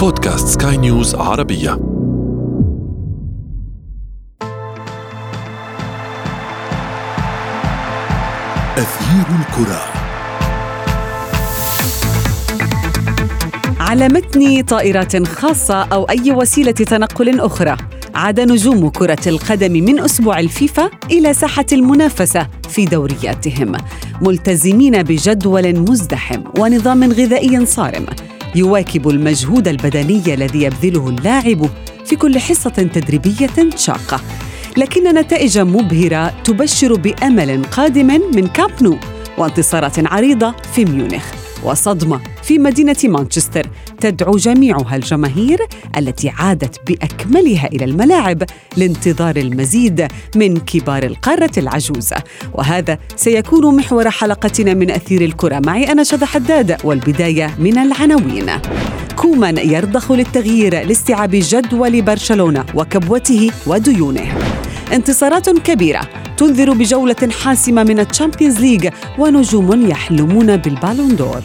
بودكاست سكاي نيوز عربية. أثير الكرة. على متن طائرات خاصة أو أي وسيلة تنقل أخرى عاد نجوم كرة القدم من أسبوع الفيفا إلى ساحة المنافسة في دورياتهم ملتزمين بجدول مزدحم ونظام غذائي صارم. يواكب المجهود البدني الذي يبذله اللاعب في كل حصة تدريبية شاقة. لكن نتائج مبهرة تبشر بأمل قادم من كامب نو وانتصارات عريضة في ميونخ وصدمة. في مدينة مانشستر. تدعو جميعها الجماهير التي عادت بأكملها إلى الملاعب لانتظار المزيد من كبار القارة العجوزة. وهذا سيكون محور حلقتنا من أثير الكرة. معي أنا شذى حداد والبداية من العناوين. كومان يرضخ للتغيير لاستيعاب جدول برشلونة وكبوته وديونه. انتصارات كبيرة. تنذر بجولة حاسمة من ال Champions League ونجوم يحلمون بال Ballon d'Or.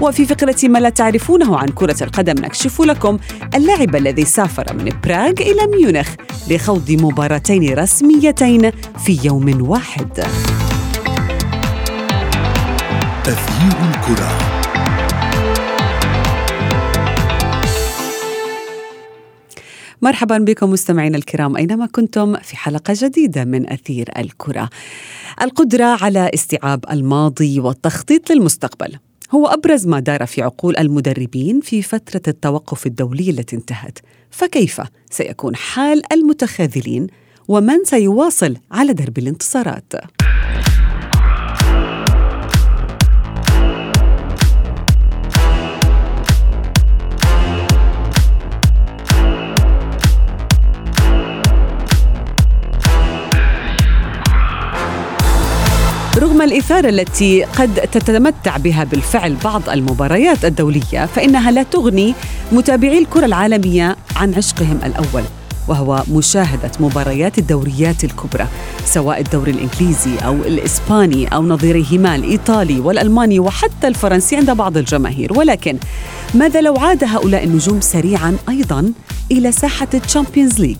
وفي فقرة ما لا تعرفونه عن كرة القدم نكشف لكم اللاعب الذي سافر من براغ إلى ميونخ لخوض مباراتين رسميتين في يوم واحد. أثير الكرة. مرحبا بكم مستمعينا الكرام أينما كنتم في حلقة جديدة من أثير الكرة. القدرة على استيعاب الماضي والتخطيط للمستقبل هو أبرز ما دار في عقول المدربين في فترة التوقف الدولي التي انتهت. فكيف سيكون حال المتخاذلين ومن سيواصل على درب الانتصارات؟ رغم الإثارة التي قد تتمتع بها بالفعل بعض المباريات الدولية فإنها لا تغني متابعي الكرة العالمية عن عشقهم الأول وهو مشاهدة مباريات الدوريات الكبرى سواء الدوري الإنجليزي أو الإسباني أو نظيرهما الإيطالي والألماني وحتى الفرنسي عند بعض الجماهير. ولكن ماذا لو عاد هؤلاء النجوم سريعا أيضا إلى ساحة ال Champions League؟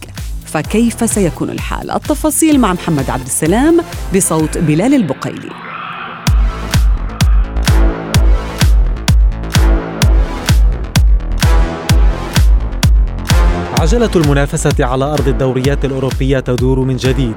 فكيف سيكون الحال؟ التفاصيل مع محمد عبد السلام بصوت بلال البقيلي. عجلة المنافسة على أرض الدوريات الأوروبية تدور من جديد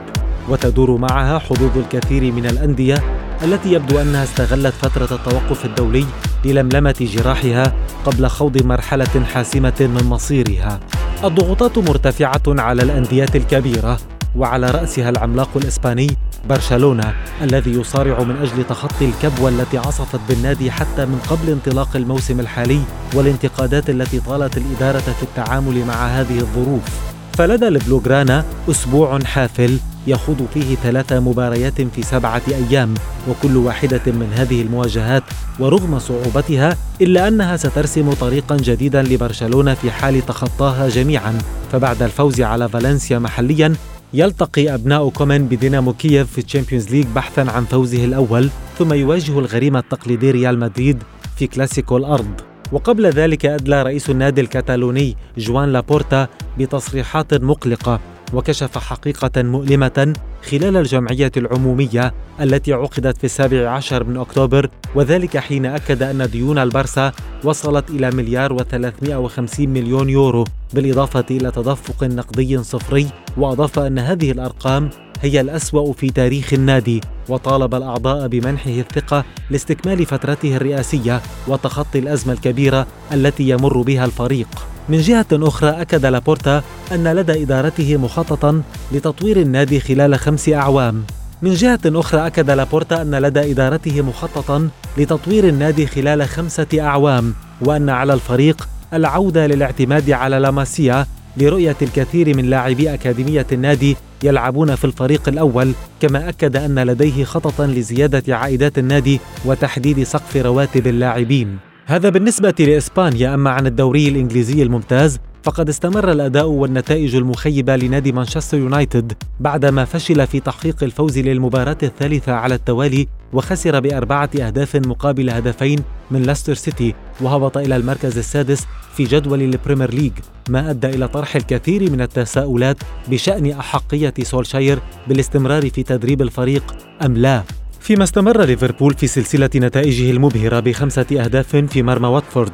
وتدور معها حظوظ الكثير من الأندية التي يبدو أنها استغلت فترة التوقف الدولي للملمة جراحها قبل خوض مرحلة حاسمة من مصيرها الضغوطات مرتفعة على الأندية الكبيرة وعلى رأسها العملاق الإسباني برشلونة الذي يصارع من أجل تخطي الكبوة التي عصفت بالنادي حتى من قبل انطلاق الموسم الحالي والانتقادات التي طالت الإدارة في التعامل مع هذه الظروف. فلدى البلوغرانا أسبوع حافل يخوض فيه ثلاث مباريات في سبعة أيام وكل واحدة من هذه المواجهات ورغم صعوبتها إلا أنها سترسم طريقا جديدا لبرشلونة في حال تخطاها جميعا. فبعد الفوز على فالنسيا محليا يلتقي أبناء كومان بدينامو كييف في ال Champions League بحثا عن فوزه الأول ثم يواجه الغريم التقليدي ريال مدريد في كلاسيكو الأرض. وقبل ذلك أدلى رئيس النادي الكتالوني جوان لابورتا بتصريحات مقلقة وكشف حقيقة مؤلمة خلال الجمعية العمومية التي عقدت في السابع عشر من أكتوبر وذلك حين أكد أن ديون البرسا وصلت إلى مليار وثلاثمائة وخمسين مليون يورو بالإضافة إلى تدفق نقدي صفري وأضاف أن هذه الأرقام هي الأسوأ في تاريخ النادي. وطالب الأعضاء بمنحه الثقة لاستكمال فترته الرئاسية وتخطي الأزمة الكبيرة التي يمر بها الفريق. من جهة أخرى أكد لابورتا أن لدى إدارته مخططا لتطوير النادي خلال خمس أعوام. من جهة أخرى أكد لابورتا أن لدى إدارته مخططا لتطوير النادي خلال خمسة أعوام وأن على الفريق العودة للاعتماد على لاماسيا لرؤية الكثير من لاعبي أكاديمية النادي يلعبون في الفريق الأول كما أكد أن لديه خططا لزيادة عائدات النادي وتحديد سقف رواتب اللاعبين. هذا بالنسبة لإسبانيا أما عن الدوري الإنجليزي الممتاز فقد استمر الأداء والنتائج المخيبة لنادي مانشستر يونايتد بعدما فشل في تحقيق الفوز للمباراة الثالثة على التوالي وخسر بأربعة أهداف مقابل هدفين من ليستر سيتي وهبط إلى المركز السادس في جدول ال Premier League ما أدى إلى طرح الكثير من التساؤلات بشأن أحقية سولشاير بالاستمرار في تدريب الفريق أم لا. فيما استمر ليفربول في سلسلة نتائجه المبهرة بخمسة أهداف في مرمى واتفورد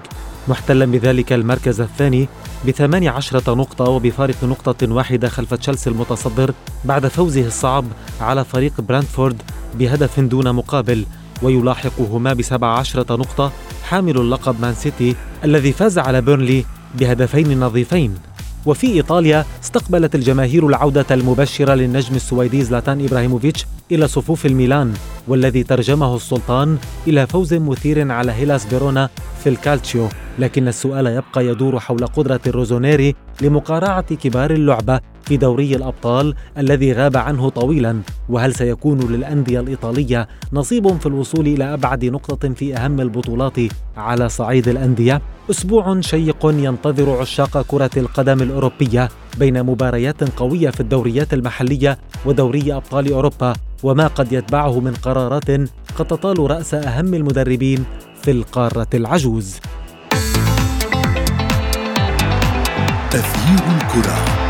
محتلا بذلك المركز الثاني بثماني عشرة نقطة وبفارق نقطة واحدة خلف تشيلسي المتصدر بعد فوزه الصعب على فريق برينتفورد بهدف دون مقابل ويلاحقهما بسبع عشرة نقطة حامل اللقب مان سيتي الذي فاز على بيرنلي بهدفين نظيفين. وفي إيطاليا استقبلت الجماهير العودة المبشرة للنجم السويدي زلاتان إبراهيموفيتش إلى صفوف الميلان. والذي ترجمه السلطان إلى فوز مثير على هيلاس فيرونا في الكالتشيو. لكن السؤال يبقى يدور حول قدرة الروزونيري لمقارعة كبار اللعبة في دوري الأبطال الذي غاب عنه طويلا. وهل سيكون للأندية الإيطالية نصيب في الوصول إلى أبعد نقطة في أهم البطولات على صعيد الأندية؟ أسبوع شيق ينتظر عشاق كرة القدم الأوروبية. بين مباريات قوية في الدوريات المحلية ودوري أبطال أوروبا وما قد يتبعه من قرارات قد تطال رأس أهم المدربين في القارة العجوز. تغيير الكرة.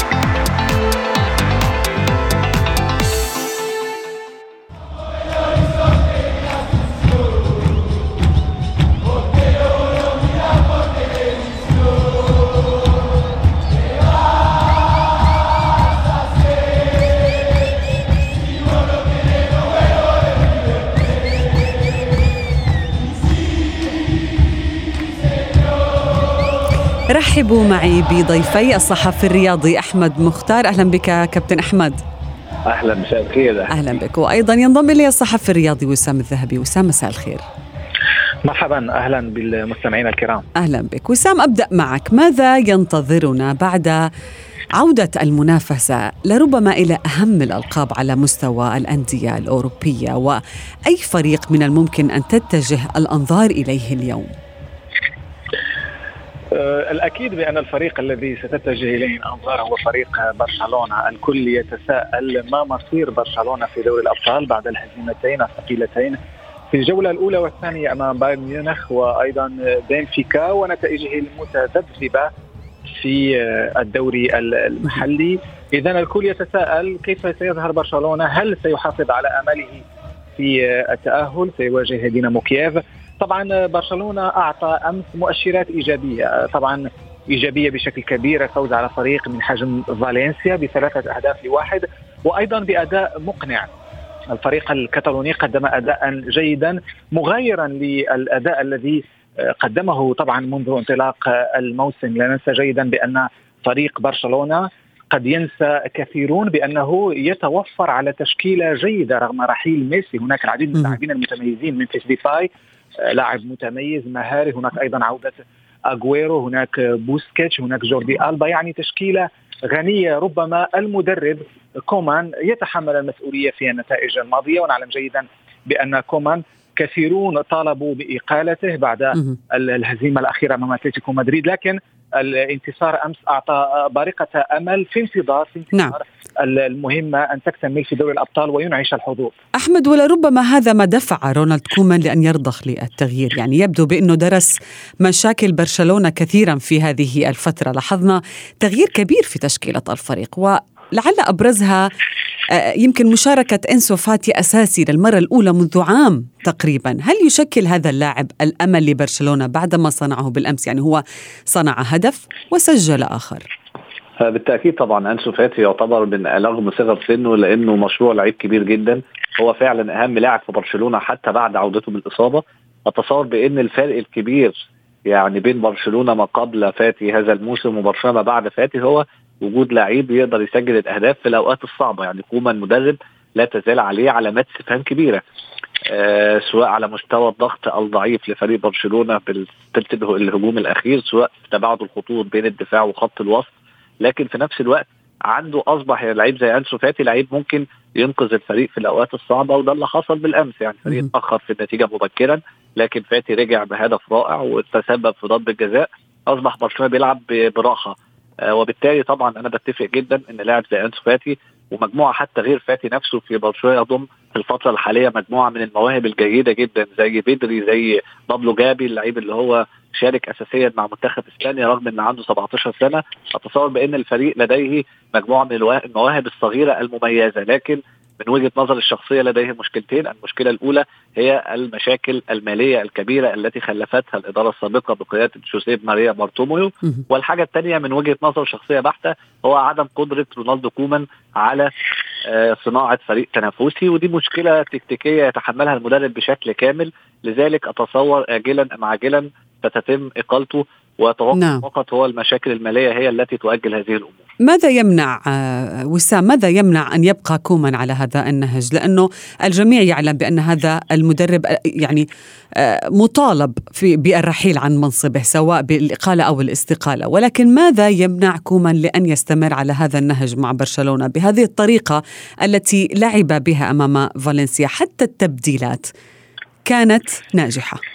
رحبوا معي بضيفي الصحفي الرياضي أحمد مختار. أهلا بك كابتن أحمد. أهلا مساء الخير أهلا بك. وأيضا ينضم إلي الصحفي الرياضي وسام الذهبي. وسام مساء الخير. مرحبا أهلا بالمستمعين الكرام. أهلا بك. وسام أبدأ معك. ماذا ينتظرنا بعد عودة المنافسة لربما إلى أهم الألقاب على مستوى الأندية الأوروبية؟ وأي فريق من الممكن أن تتجه الأنظار إليه اليوم؟ آه، الأكيد بأن الفريق الذي ستتجه إليه الانظار هو فريق برشلونة، الكل يتساءل ما مصير برشلونة في دوري الأبطال بعد الهزيمتين الثقيلتين في الجولة الأولى والثانية أمام بايرن ميونخ وأيضا بنفيكا ونتائجه المتذبذبه في آه، الدوري المحلي، اذا الكل يتساءل كيف سيظهر برشلونة؟ هل سيحافظ على أمله في آه، التأهل؟ سيواجه دينامو كييف؟ طبعا برشلونة أعطى أمس مؤشرات إيجابية. طبعا إيجابية بشكل كبير الفوز على فريق من حجم فالنسيا بثلاثة أهداف لواحد وأيضا بأداء مقنع. الفريق الكتالوني قدم اداء جيدا مغايرا للأداء الذي قدمه طبعا منذ انطلاق الموسم. لا ننسى جيدا بأن فريق برشلونة قد ينسى كثيرون بأنه يتوفر على تشكيلة جيدة رغم رحيل ميسي. هناك العديد من اللاعبين المتميزين ممفيس ديباي. لاعب متميز مهاري. هناك أيضا عودة أغويرو هناك بوسكيتش هناك جوردي ألبا. يعني تشكيلة غنية. ربما المدرب كومان يتحمل المسؤولية في النتائج الماضية. ونعلم جيدا بأن كومان كثيرون طالبوا بإقالته بعد الهزيمة الأخيرة أمام أتلتيكو مدريد لكن الانتصار أمس أعطى بارقة أمل في انتظار في انتظار نعم. المهمة أن تكتمل في دوري الأبطال وينعش الحظوظ. أحمد ولربما هذا ما دفع رونالد كومان لأن يرضخ للتغيير، يعني يبدو بأنه درس مشاكل برشلونة كثيرا في هذه الفترة، لاحظنا تغيير كبير في تشكيلة الفريق ولعل أبرزها آه، يمكن مشاركة إنسو فاتي أساسي للمرة الأولى منذ عام تقريبا. هل يشكل هذا اللاعب الأمل لبرشلونة بعدما صنعه بالأمس؟ يعني هو صنع هدف وسجل آخر. بالتأكيد طبعا إنسو فاتي يعتبر من رغم صغر سنه لأنه مشروع لعيب كبير جدا. هو فعلا أهم لاعب في برشلونة حتى بعد عودته من الاصابه أتصور بإن الفرق الكبير يعني بين برشلونة ما قبل فاتي هذا الموسم وبرشلونة بعد فاتي هو وجود لعيب يقدر يسجل الأهداف في الأوقات الصعبة. يعني كوما المدرب لا تزال عليه علامات استفهام كبيرة آه سواء على مستوى الضغط الضعيف لفريق برشلونة بالثلث الهجوم الأخير سواء تباعد الخطوط بين الدفاع وخط الوسط. لكن في نفس الوقت عنده أصبح لعيب زي أنسو فاتي لعيب ممكن ينقذ الفريق في الأوقات الصعبة وده اللي حصل بالأمس. يعني الفريق اتأخر في النتيجة مبكرا لكن فاتي رجع بهدف رائع وتسبب في ضربة جزاء. أصبح برشلونة بيلعب براحة. وبالتالي طبعا أنا بتفق جدا إن لاعب زي أنسو فاتي ومجموعة حتى غير فاتي نفسه في برشلونة يضم في الفترة الحالية مجموعة من المواهب الجيدة جدا زي بدري زي بابلو جابي اللعيب اللي هو شارك اساسيا مع منتخب إسبانيا رغم ان عنده 17 سنة. أتصور بإن الفريق لديه مجموعة من المواهب الصغيرة المميزة لكن من وجهة نظر الشخصية لديه مشكلتين، المشكلة الأولى هي المشاكل المالية الكبيرة التي خلفتها الإدارة السابقة بقيادة جوسيب ماريا بارتوميو، والحاجة الثانية من وجهة نظر شخصية بحتة هو عدم قدرة رونالد كومان على آه، صناعة فريق تنافسي ودي مشكلة تكتيكية يتحملها المدرب بشكل كامل، لذلك أتصور اجلا أم عاجلا ستتم إقالته وتوقع نعم. فقط هو المشاكل المالية هي التي تؤجل هذه الأمور. ماذا يمنع آه، وسام ماذا يمنع أن يبقى كومان على هذا النهج لأنه الجميع يعلم بأن هذا المدرب آه، يعني آه، مطالب في بالرحيل عن منصبه سواء بالإقالة أو الاستقالة ولكن ماذا يمنع كومان لأن يستمر على هذا النهج مع برشلونة بهذه الطريقة التي لعب بها أمام فالنسيا حتى التبديلات كانت ناجحة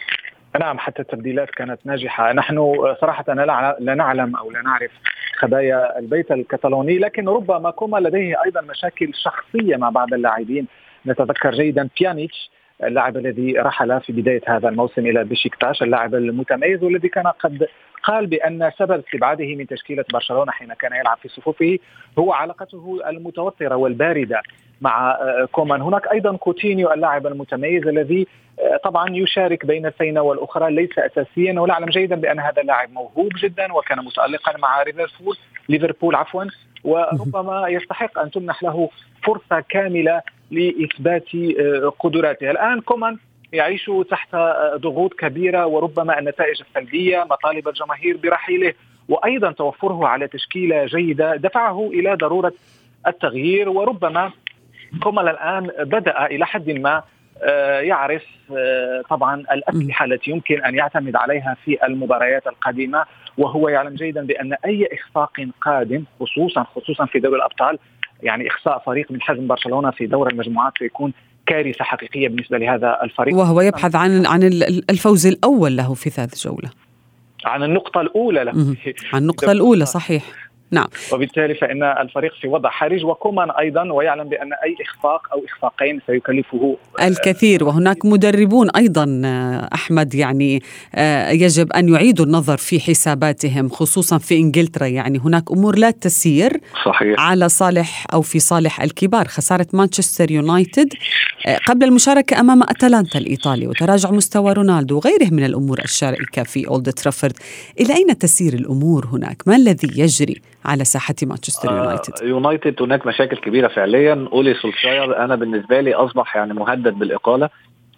نعم حتى التبديلات كانت ناجحة. نحن صراحة لا نعلم أو لا نعرف خبايا البيت الكتالوني لكن ربما كومان لديه أيضا مشاكل شخصية مع بعض اللاعبين. نتذكر جيدا بيانيتش اللاعب الذي رحل في بداية هذا الموسم إلى بشيكتاش اللاعب المتميز والذي كان قد قال بأن سبب استبعاده من تشكيلة برشلونة حين كان يلعب في صفوفه هو علاقته المتوترة والباردة. مع آه، كومان. هناك أيضا كوتينيو اللاعب المتميز الذي آه، طبعا يشارك بين الفينة والأخرى ليس أساسيا. ونعلم جيدا بأن هذا اللاعب موهوب جدا وكان متألقا مع ليفربول ليفربول عفوا. وربما يستحق أن تمنح له فرصة كاملة لإثبات آه، قدراته. الآن كومان يعيش تحت ضغوط كبيرة وربما النتائج السلبية مطالب الجماهير برحيله. وأيضا توفره على تشكيلة جيدة دفعه إلى ضرورة التغيير. وربما كومان الآن بدأ إلى حد ما آه، يعرف آه، طبعا الأسلحة التي يمكن أن يعتمد عليها في المباريات القادمة. وهو يعلم جيدا بأن أي إخفاق قادم خصوصا خصوصا في دوري الأبطال يعني إخفاء فريق من حجم برشلونة في دور المجموعات سيكون كارثة حقيقية بالنسبة لهذا الفريق. وهو يبحث عن عن الفوز الأول له في ثالث جولة. عن النقطة الأولى له. عن النقطة الأولى صحيح. نعم. وبالتالي فإن الفريق في وضع حرج وكومان أيضا ويعلم بأن أي إخفاق أو إخفاقين سيكلفه الكثير. وهناك مدربون أيضا آه، أحمد يعني آه، يجب أن يعيدوا النظر في حساباتهم خصوصا في إنجلترا. يعني هناك أمور لا تسير صحيح. على صالح أو في صالح الكبار خسارة مانشستر يونايتد آه، قبل المشاركة أمام أتلانتا الإيطالي. وتراجع مستوى رونالدو وغيره من الأمور الشائكة في أولد ترافورد. إلى أين تسير الأمور هناك؟ ما الذي يجري على ساحة مانشستر يونايتد؟ آه يونايتد. هناك مشاكل كبيرة فعليا. أولي سولشاير أنا بالنسبة لي أصبح يعني مهدد بالإقالة.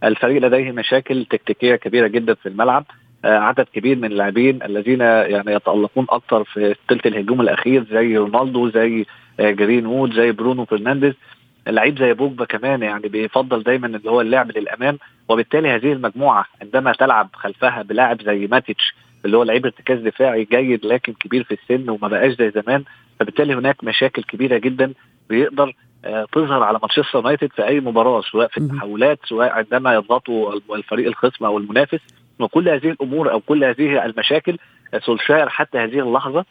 الفريق لديه مشاكل تكتيكية كبيرة جدا في الملعب. آه عدد كبير من اللاعبين الذين يعني يتألقون أكثر في ثلث الهجوم الأخير زي رونالدو زي آه جرين وود زي برونو فرنانديز. لعيب زي بوجبا كمان يعني بيفضل دايما اللي هو اللعب للأمام. وبالتالي هذه المجموعة عندما تلعب خلفها بلاعب زي ماتيتش اللي هو لعيب ارتكاز دفاعي جيد لكن كبير في السن وما بقاش زي زمان فبالتالي هناك مشاكل كبيرة جدا بيقدر آه تظهر على مانشستر يونايتد في أي مباراة سواء في التحولات سواء عندما يضغطوا الفريق الخصم أو المنافس. وكل هذه الأمور أو كل هذه المشاكل آه، سولشاير حتى هذه اللحظة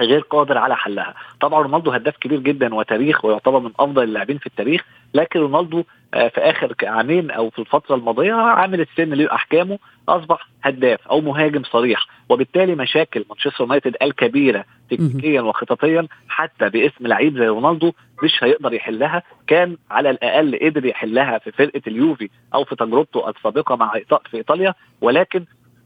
غير قادر على حلها. طبعا رونالدو هداف كبير جدا وتاريخ ويعتبر من أفضل اللاعبين في التاريخ لكن رونالدو آه، في آخر عامين أو في الفترة الماضية عامل السن له احكامه أصبح هداف أو مهاجم صريح. وبالتالي مشاكل مانشستر يونايتد الكبيرة تكتيكيا وخططيا حتى باسم لعيب زي رونالدو مش هيقدر يحلها. كان على الأقل قدر يحلها في فرقة اليوفي أو في تجربته السابقة مع في إيطاليا ولكن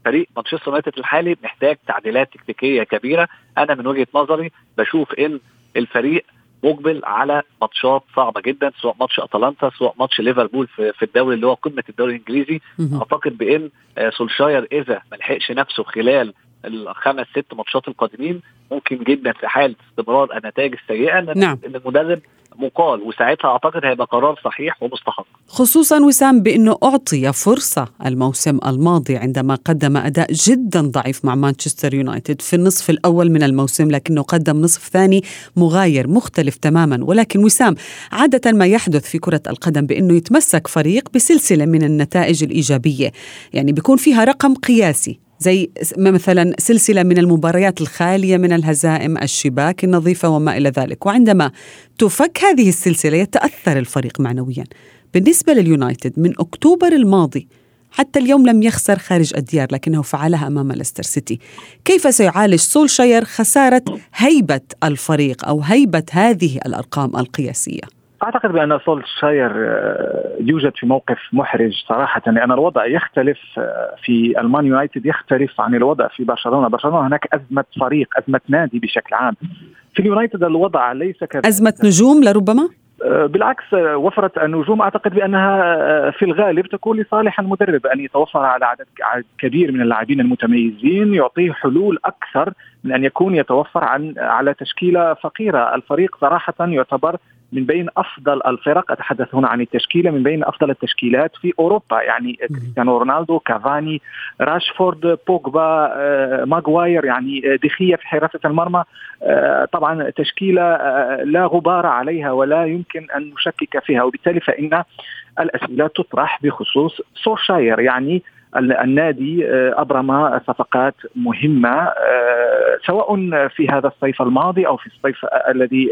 فريق مانشستر يونايتد الحالي محتاج تعديلات تكتيكية كبيرة. أنا من وجهة نظري بشوف ان الفريق مقبل على ماتشات صعبة جدا سواء ماتش أتلانتا سواء ماتش ليفربول في الدوري اللي هو قمة الدوري الإنجليزي. أعتقد بإن آه، سولشاير إذا ما لحقش نفسه خلال الخمس ست ماتشات القادمين ممكن جدا في حال استمرار النتائج السيئة. نعم. ان المدرب مقال وساعتها أعتقد هيبقى قرار صحيح ومستحق. خصوصا وسام بإنه أعطي فرصة الموسم الماضي عندما قدم أداء جدا ضعيف مع مانشستر يونايتد في النصف الأول من الموسم لكنه قدم نصف ثاني مغاير مختلف تماما. ولكن وسام عادة ما يحدث في كرة القدم بإنه يتمسك فريق بسلسلة من النتائج الإيجابية. يعني بيكون فيها رقم قياسي. زي مثلا سلسلة من المباريات الخالية من الهزائم الشباك النظيفة وما إلى ذلك وعندما تفك هذه السلسلة يتأثر الفريق معنويا بالنسبة لليونايتد من أكتوبر الماضي حتى اليوم لم يخسر خارج الديار لكنه فعلها أمام ليستر سيتي. كيف سيعالج سولشاير خسارة هيبة الفريق أو هيبة هذه الأرقام القياسية؟ أعتقد بأن سولشاير آه، يوجد في موقف محرج صراحة لأن الوضع يختلف آه، في ألمان يونايتد يختلف عن الوضع في برشلونة، برشلونة هناك أزمة فريق، أزمة نادي بشكل عام. في اليونايتد الوضع ليس كذلك أزمة نجوم لربما؟ آه، بالعكس وفرة النجوم أعتقد بأنها آه، في الغالب تكون لصالح المدرب أن يتوفر على عدد كبير من اللاعبين المتميزين يعطيه حلول أكثر من أن يكون يتوفر عن على تشكيلة فقيرة، الفريق صراحة يعتبر من بين أفضل الفرق أتحدث هنا عن التشكيلة من بين أفضل التشكيلات في أوروبا. يعني كريستيانو رونالدو كافاني راشفورد بوجبا ماغواير يعني دخيه في حراسة المرمى. طبعا تشكيلة لا غبار عليها ولا يمكن أن نشكك فيها. وبالتالي فإن الأسئلة تطرح بخصوص سولشاير يعني النادي ابرم صفقات مهمة سواء في هذا الصيف الماضي أو في الصيف الذي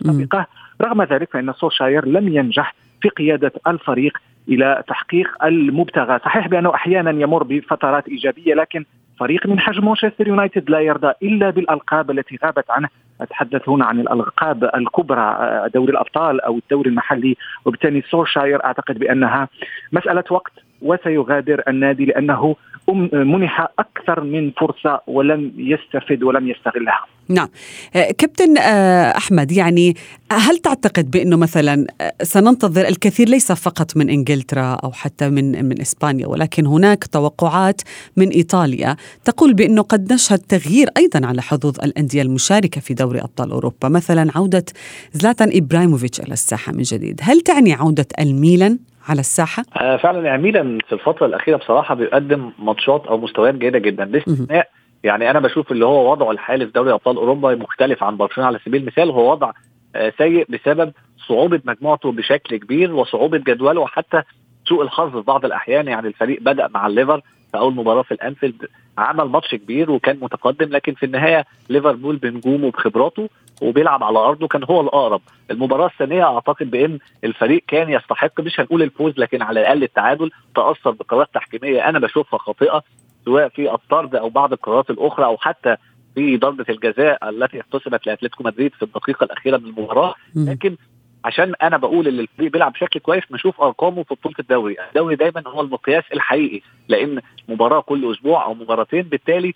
سبقه. رغم ذلك فإن سولشاير لم ينجح في قيادة الفريق إلى تحقيق المبتغى. صحيح بأنه أحيانا يمر بفترات إيجابية لكن فريق من حجم مانشستر يونايتد لا يرضى إلا بالألقاب التي غابت عنه. أتحدث هنا عن الألقاب الكبرى دوري الأبطال أو الدوري المحلي. وبالتالي سورشاير أعتقد بأنها مسألة وقت وسيغادر النادي لأنه منح أكثر من فرصة ولم يستفد ولم يستغلها. نعم. آه، كابتن آه، أحمد يعني هل تعتقد بأنه مثلا آه، سننتظر الكثير ليس فقط من إنجلترا أو حتى من من إسبانيا ولكن هناك توقعات من إيطاليا تقول بأنه قد نشهد تغيير أيضا على حظوظ الأندية المشاركة في دوري أبطال أوروبا مثلا عودة زلاتان إبراهيموفيتش إلى الساحة من جديد. هل تعني عودة الميلان؟ على الساحة؟ آه فعلا يعني ميلان في الفترة الأخيرة بصراحة بيقدم ماتشات أو مستويات جيدة جدا. باستثناء يعني أنا بشوف اللي هو وضعه الحالي في دوري أبطال أوروبا مختلف عن برشلونة على سبيل المثال. هو وضع آه سيء بسبب صعوبة مجموعته بشكل كبير وصعوبة جدوله وحتى سوء الحظ في بعض الأحيان. يعني الفريق بدأ مع الليفر في أول مباراة في الأنفيلد عمل ماتش كبير وكان متقدم لكن في النهاية ليفربول بنجومه بخبراته وبيلعب على أرضه كان هو الأقرب. المباراة الثانية أعتقد بإن الفريق كان يستحق مش هنقول الفوز لكن على الأقل التعادل تأثر بقرارات تحكيمية أنا بشوفها خاطئة سواء في الطرد أو بعض القرارات الأخرى أو حتى في ضربة الجزاء التي احتسبت لأتلتيكو مدريد في الدقيقة الأخيرة من المباراة. لكن عشان أنا بقول إن الفريق بيلعب بشكل كويس نشوف أرقامه في بطولة الدوري، الدوري دايما هو المقياس الحقيقي لأن مباراة كل أسبوع أو مباراتين بالتالي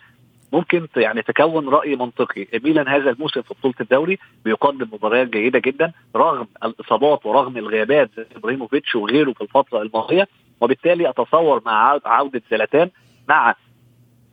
ممكن يعني تكون رأي منطقي، ميلان هذا الموسم في بطولة الدوري بيقدم مباريات جيدة جدا رغم الإصابات ورغم الغيابات زي إبراهيموفيتش وغيره في الفترة الماضية. وبالتالي أتصور مع عودة زلاتان مع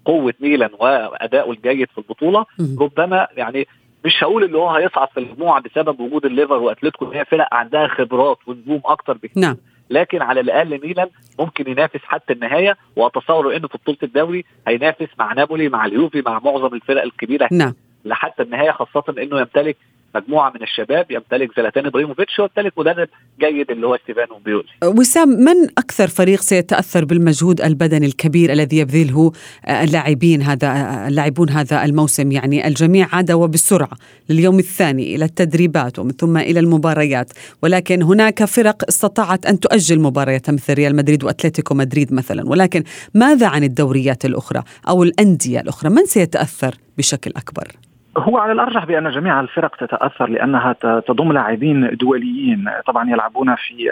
قوة ميلان وادائه الجيد في البطولة. ربما يعني مش هقول اللي هو هيصعد في المجموعة بسبب وجود الليفر وأتلتيكو هي فرق عندها خبرات ونجوم أكتر بكتير. نعم. لكن على الأقل ميلان ممكن ينافس حتى النهاية وأتصور انه في بطولة الدوري هينافس مع نابولي مع اليوفي مع معظم الفرق الكبيرة نعم. لحتى النهاية خاصة إنه يمتلك مجموعة من الشباب يمتلك زلاتان إبراهيموفيتش ويمتلك مدرب جيد اللي هو ستيفانو بيولي. وسام من أكثر فريق سيتأثر بالمجهود البدني الكبير الذي يبذله اللاعبين هذا اللاعبون هذا الموسم يعني الجميع عاد وبسرعه لليوم الثاني إلى التدريبات ومن ثم إلى المباريات ولكن هناك فرق استطاعت أن تؤجل مباريات مثل ريال مدريد وأتلتيكو مدريد مثلا ولكن ماذا عن الدوريات الأخرى أو الأندية الأخرى من سيتأثر بشكل أكبر؟ هو على الأرجح بأن جميع الفرق تتأثر لأنها تضم لاعبين دوليين. طبعا يلعبون في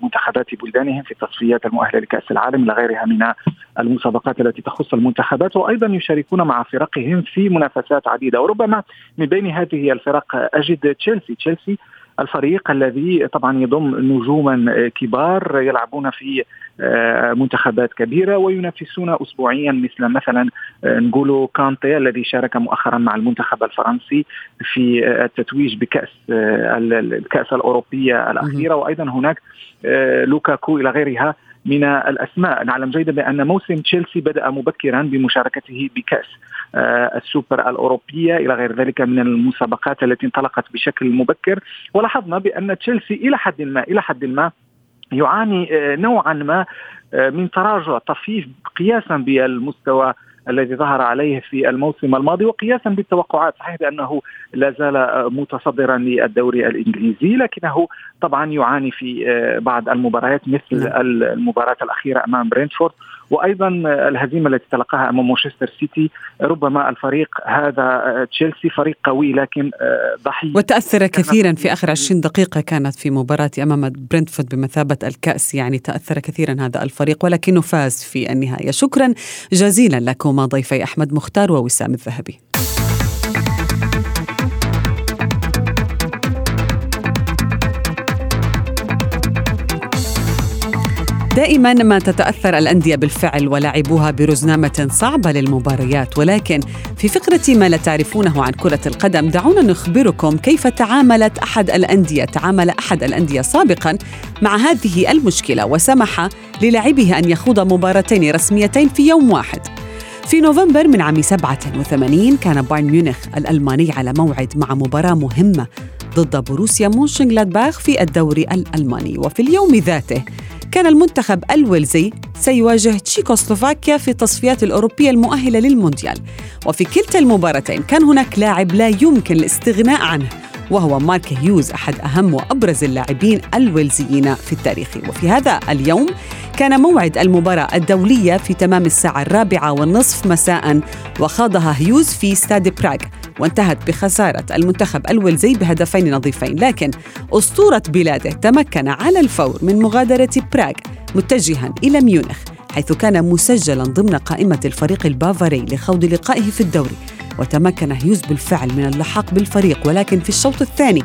المنتخبات بلدانهم في التصفيات المؤهلة لكأس العالم إلى غيرها من المسابقات التي تخص المنتخبات وأيضا يشاركون مع فرقهم في منافسات عديدة. وربما من بين هذه الفرق أجد تشيلسي. تشيلسي الفريق الذي طبعا يضم نجوما كبار يلعبون في آه، منتخبات كبيرة وينافسون اسبوعيا مثل مثلا آه، نقولوا كانتي الذي شارك مؤخرا مع المنتخب الفرنسي في آه، التتويج بكأس الكأس الأوروبية الأخيرة. وأيضا هناك لوكاكو إلى غيرها من الأسماء. نعلم جيدا بأن موسم تشيلسي بدأ مبكرا بمشاركته بكأس السوبر الأوروبية إلى غير ذلك من المسابقات التي انطلقت بشكل مبكر. ولاحظنا بأن تشيلسي إلى حد ما إلى حد ما يعاني نوعا ما من تراجع طفيف قياسا بالمستوى الذي ظهر عليه في الموسم الماضي وقياسا بالتوقعات صحيح بأنه لا زال متصدرا للدوري الإنجليزي لكنه طبعا يعاني في بعض المباريات مثل نعم. المباراة الأخيرة أمام برينتفورد وأيضا الهزيمة التي تلقاها أمام مانشستر سيتي ربما الفريق هذا تشيلسي فريق قوي لكن ضحية. وتأثر كثيرا في آخر 20 دقيقة كانت في مباراة أمام برينتفورد بمثابة الكأس يعني تأثر كثيرا هذا الفريق ولكنه فاز في النهاية. شكرا جزيلا لكما ضيفي أحمد مختار ووسام الذهبي. دائما ما تتأثر الأندية بالفعل ولعبوها برزنامه صعبة للمباريات ولكن في فقرة ما لا تعرفونه عن كرة القدم دعونا نخبركم كيف تعاملت أحد الأندية تعامل أحد الأندية سابقا مع هذه المشكلة وسمح للاعبه أن يخوض مباراتين رسميتين في يوم واحد. في نوفمبر من عام 87 كان بايرن ميونخ الألماني على موعد مع مباراة مهمة ضد بروسيا مونشنغلادباخ في الدوري الألماني وفي اليوم ذاته كان المنتخب الويلزي سيواجه تشيكوسلوفاكيا في التصفيات الأوروبية المؤهلة للمونديال. وفي كلتا المباراتين كان هناك لاعب لا يمكن الاستغناء عنه وهو مارك هيوز أحد أهم وأبرز اللاعبين الويلزيين في التاريخ. وفي هذا اليوم كان موعد المباراة الدولية في تمام الساعة الرابعة والنصف مساء وخاضها هيوز في استاد براغ. وانتهت بخسارة المنتخب الويلزي بهدفين نظيفين لكن أسطورة بلاده تمكن على الفور من مغادرة براغ متجها إلى ميونخ حيث كان مسجلا ضمن قائمة الفريق البافاري لخوض لقائه في الدوري. وتمكن هيوز بالفعل من اللحاق بالفريق ولكن في الشوط الثاني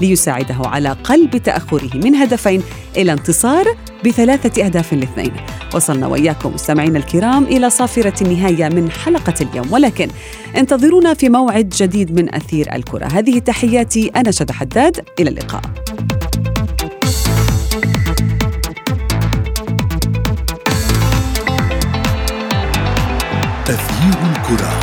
ليساعده على قلب تأخره من هدفين إلى انتصار بثلاثة أهداف لاثنين. وصلنا وإياكم مستمعينا الكرام إلى صافرة النهاية من حلقة اليوم. ولكن انتظرونا في موعد جديد من أثير الكرة. هذه تحياتي أنا شد حداد. إلى اللقاء. أثير الكرة.